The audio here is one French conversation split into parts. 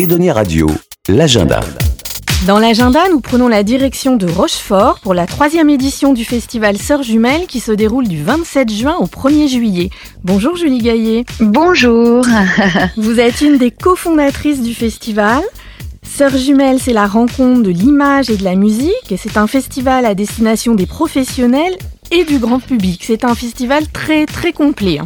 Edonia Radio, l'agenda. Dans l'agenda, nous prenons la direction de Rochefort pour la troisième édition du festival Sœurs Jumelles qui se déroule du 27 juin au 1er juillet. Bonjour Julie Gaillet. Bonjour. Vous êtes une des cofondatrices du festival. Sœurs Jumelles, c'est la rencontre de l'image et de la musique et c'est un festival à destination des professionnels et du grand public. C'est un festival très très complet. hein.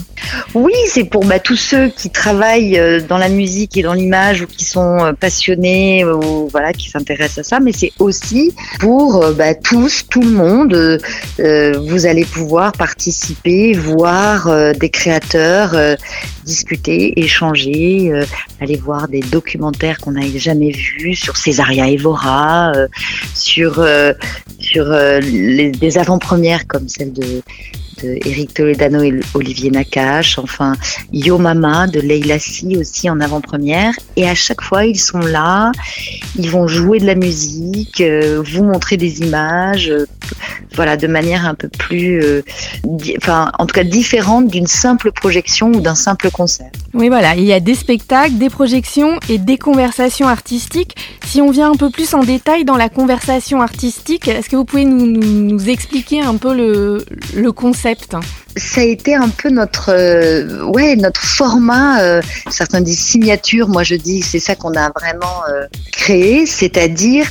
Oui, c'est pour bah, tous ceux qui travaillent euh, dans la musique et dans l'image ou qui sont euh, passionnés ou voilà qui s'intéressent à ça, mais c'est aussi pour euh, bah, tous, tout le monde. Vous allez pouvoir participer, voir des créateurs, discuter, échanger, aller voir des documentaires qu'on n'a jamais vus sur Césaria Evora, sur sur euh, les, des avant-premières comme celle de Eric Toledano et Olivier Nakache, enfin Yo Mama de Leila Si aussi en avant-première. Et à chaque fois, ils sont là, ils vont jouer de la musique, euh, vous montrer des images, voilà, de manière un peu plus, euh, enfin, en tout cas différente d'une simple projection ou d'un simple concert. Oui, voilà, il y a des spectacles, des projections et des conversations artistiques. Si on vient un peu plus en détail dans la conversation artistique, est-ce que vous pouvez nous, nous- nous expliquer un peu le, le concept? Ça a été un peu notre euh, ouais notre format euh, certains disent signature moi je dis c'est ça qu'on a vraiment euh, créé c'est-à-dire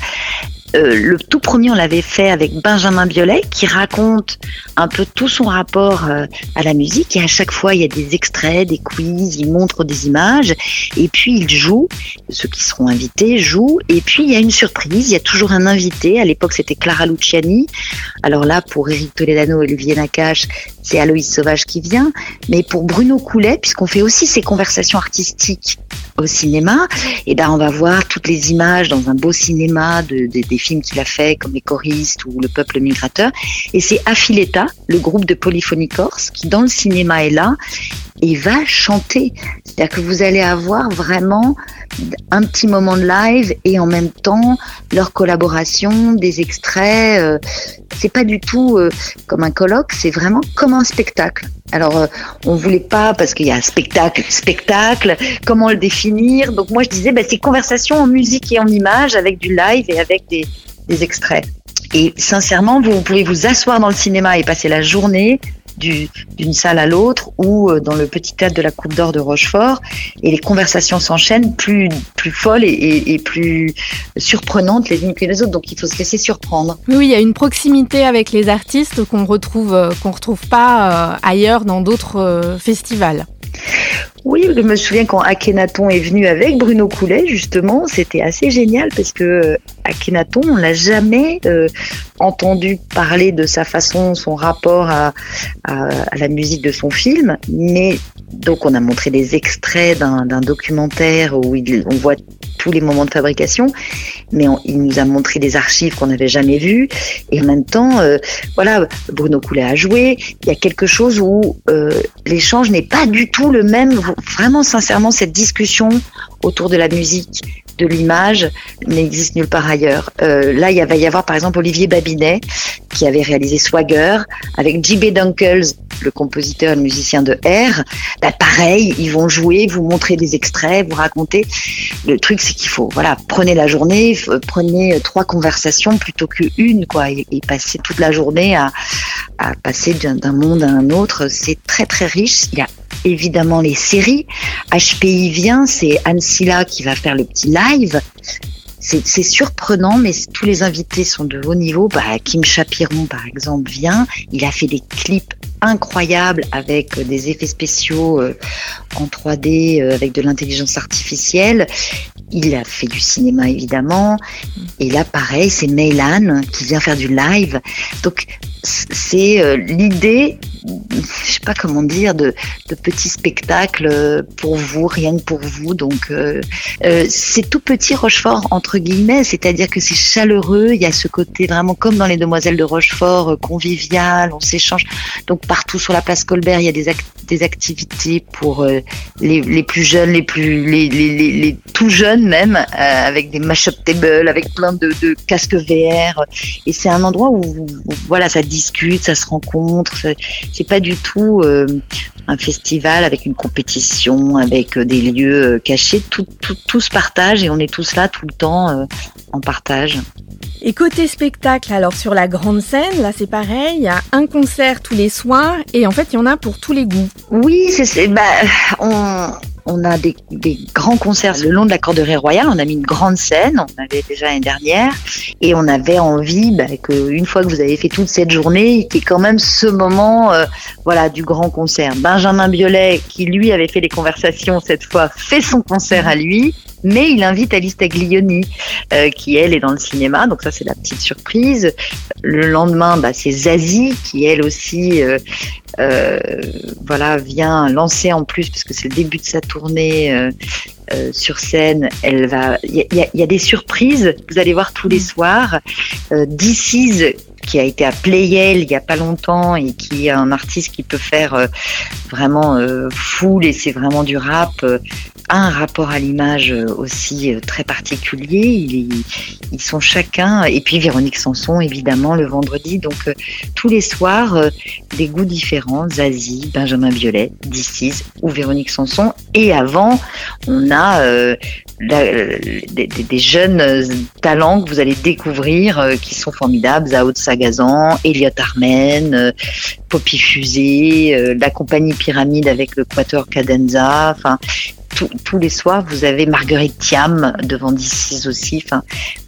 euh, le tout premier, on l'avait fait avec Benjamin Biolay, qui raconte un peu tout son rapport euh, à la musique. Et à chaque fois, il y a des extraits, des quiz, il montre des images. Et puis, il joue. Ceux qui seront invités jouent. Et puis, il y a une surprise. Il y a toujours un invité. À l'époque, c'était Clara Luciani. Alors là, pour Eric Toledano et Olivier Nakache, c'est Aloïs Sauvage qui vient. Mais pour Bruno Coulet, puisqu'on fait aussi ces conversations artistiques au cinéma, et ben on va voir toutes les images dans un beau cinéma de, de- des films qu'il a fait, comme Les choristes ou Le peuple migrateur. Et c'est Affiletta, le groupe de Polyphonie Corse, qui dans le cinéma est là et va chanter. C'est-à-dire que vous allez avoir vraiment un petit moment de live et en même temps leur collaboration, des extraits. euh, c'est pas du tout euh, comme un colloque, c'est vraiment comme un spectacle. Alors, euh, on voulait pas parce qu'il y a spectacle, spectacle. Comment le définir Donc moi, je disais, bah, c'est conversation en musique et en image avec du live et avec des, extraits. Et sincèrement, vous pouvez vous asseoir dans le cinéma et passer la journée du- d'une salle à l'autre ou euh, dans le petit théâtre de la Coupe d'Or de Rochefort et les conversations s'enchaînent plus plus folles et, et- plus surprenantes les unes que les autres. Donc il faut se laisser surprendre. Oui, oui, il y a une proximité avec les artistes qu'on retrouve, euh, qu'on retrouve pas euh, ailleurs dans d'autres festivals. Oui, je me souviens quand Akhenaton est venu avec Bruno Coulet, justement, c'était assez génial parce que euh, Akhenaton, on l'a jamais euh, entendu parler de sa façon, son rapport à, la musique de son film, mais donc on a montré des extraits d'un d'un documentaire où il- on voit tous les moments de fabrication, mais il nous a montré des archives qu'on n'avait jamais vues, et en même temps, euh, voilà, Bruno Coulet a joué, il y a quelque chose où euh, l'échange n'est pas du tout le même. Vraiment, sincèrement, cette discussion autour de la musique, de l'image, n'existe nulle part ailleurs. Euh, là, il va y avoir par exemple Olivier Babinet qui avait réalisé Swagger avec J.B. Dunkels, le compositeur et le musicien de R. Bah, pareil, ils vont jouer, vous montrer des extraits, vous raconter. Le truc, c'est qu'il faut, voilà, prenez la journée, f- prenez euh, trois conversations plutôt qu'une, quoi, et, et passez toute la journée à, à passer d'un monde à un autre. C'est très très riche. Il y a évidemment les séries. HPI vient, c'est Anne Silla qui va faire le petit live. C'est c'est surprenant, mais tous les invités sont de haut niveau. Bah, Kim Chapiron, par exemple, vient. Il a fait des clips incroyables avec des effets spéciaux euh, en 3D, euh, avec de l'intelligence artificielle. Il a fait du cinéma, évidemment. Et là, pareil, c'est Meylan qui vient faire du live. Donc, c'est euh, l'idée, je sais pas comment dire, de, de petits spectacles euh, pour vous, rien que pour vous. Donc, euh, euh, c'est tout petit Rochefort entre guillemets, c'est-à-dire que c'est chaleureux. Il y a ce côté vraiment comme dans les Demoiselles de Rochefort, convivial, on s'échange. Donc partout sur la place Colbert, il y a des, ac- des activités pour euh, les, plus jeunes, les plus les, tout jeunes même, euh, avec des mash-up tables, avec plein de, casques VR. Et c'est un endroit où, où, voilà, ça discute, ça se rencontre. c'est- C'est pas du tout euh, un festival avec une compétition, avec des lieux cachés, tout, tout, tout se partage et on est tous là tout le temps en partage. Et côté spectacle, alors sur la grande scène, là c'est pareil, il y a un concert tous les soirs et en fait il y en a pour tous les goûts. Oui, c'est bah, on, on a des, des, grands concerts le long de la Corderie Royale. On a mis une grande scène, on avait déjà l'année dernière, et on avait envie bah, qu'une fois que vous avez fait toute cette journée, qu'il y ait quand même ce moment euh, voilà, du grand concert. Benjamin Biolay, qui lui avait fait les conversations cette fois, fait son concert à lui mais il invite Alice Taglioni, euh, qui elle est dans le cinéma, donc ça c'est la petite surprise. Le lendemain, bah, c'est Zazie, qui elle aussi euh, voilà, vient lancer en plus, parce que c'est le début de sa tournée euh, euh, sur scène, elle va. Il y, y, y a, des surprises. Vous allez voir tous les mm. soirs. Euh, qui a été à Playel il y a pas longtemps et qui est un artiste qui peut faire euh, vraiment euh, full et c'est vraiment du rap euh, a un rapport à l'image aussi très particulier. ils sont chacun, et puis Véronique Sanson évidemment le vendredi, donc tous les soirs des goûts différents, Zazie, Benjamin Biolay, DC's ou Véronique Sanson. Et avant, on a des, des, jeunes talents que vous allez découvrir qui sont formidables, Zao Sagazan, Elliot Armen, euh, Poppy Fusée, euh, la compagnie Pyramide avec le Quator Cadenza, enfin tous les soirs, vous avez Marguerite Thiam devant d'ici aussi. Enfin,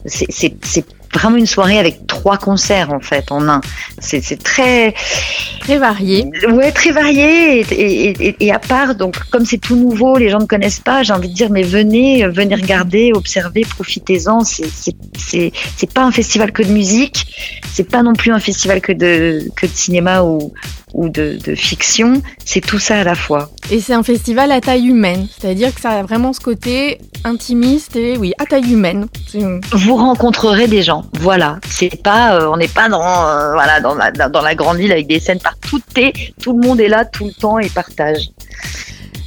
c'est vraiment une soirée avec trois concerts en fait en un. C'est très très varié. Ouais, très varié et, et, et, à part donc comme c'est tout nouveau, les gens ne connaissent pas. J'ai envie de dire mais venez, venez regarder, observer, profitez-en. C'est c'est c'est pas un festival que de musique, c'est pas non plus un festival que de que de cinéma ou ou de, de fiction, c'est tout ça à la fois. Et c'est un festival à taille humaine, c'est-à-dire que ça a vraiment ce côté intimiste et oui, à taille humaine. Vous rencontrerez des gens, voilà. C'est pas, euh, on n'est pas dans, euh, voilà, dans la, dans la grande ville avec des scènes partout. Tout le monde est là tout le temps et partage.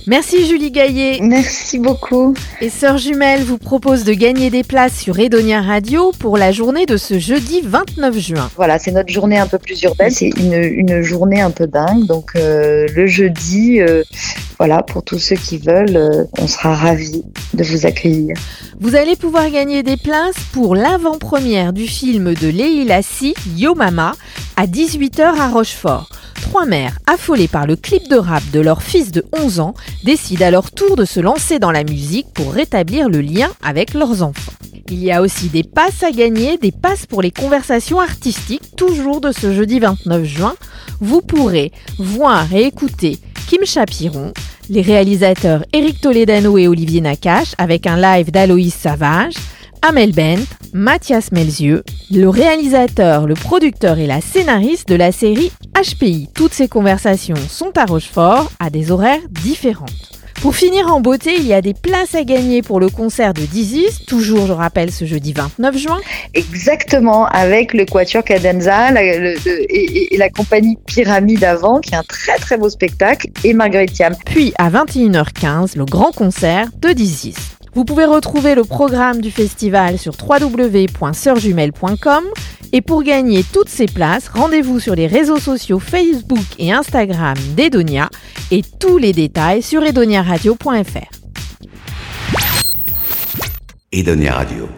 Merci Julie Gaillet. Merci beaucoup. Et Sœur Jumelle vous propose de gagner des places sur Edonia Radio pour la journée de ce jeudi 29 juin. Voilà, c'est notre journée un peu plus urbaine, c'est une, une journée un peu dingue. Donc euh, le jeudi, euh, voilà, pour tous ceux qui veulent, euh, on sera ravis de vous accueillir. Vous allez pouvoir gagner des places pour l'avant-première du film de Leila Si, Yo Mama, à 18h à Rochefort trois mères, affolées par le clip de rap de leur fils de 11 ans, décident à leur tour de se lancer dans la musique pour rétablir le lien avec leurs enfants. Il y a aussi des passes à gagner, des passes pour les conversations artistiques, toujours de ce jeudi 29 juin. Vous pourrez voir et écouter Kim Chapiron, les réalisateurs Eric Toledano et Olivier Nakache avec un live d'Aloïs Savage, Amel Bent, Mathias Melzieux, le réalisateur, le producteur et la scénariste de la série HPI. Toutes ces conversations sont à Rochefort à des horaires différentes. Pour finir en beauté, il y a des places à gagner pour le concert de Dizzy, toujours je rappelle ce jeudi 29 juin. Exactement, avec le Quatuor Cadenza et, la compagnie Pyramide avant, qui est un très très beau spectacle, et Marguerite Thiam. Puis à 21h15, le grand concert de Dizzy. Vous pouvez retrouver le programme du festival sur www.seurjumelle.com et pour gagner toutes ces places, rendez-vous sur les réseaux sociaux Facebook et Instagram d'Edonia et tous les détails sur edoniaradio.fr. Edonia Radio.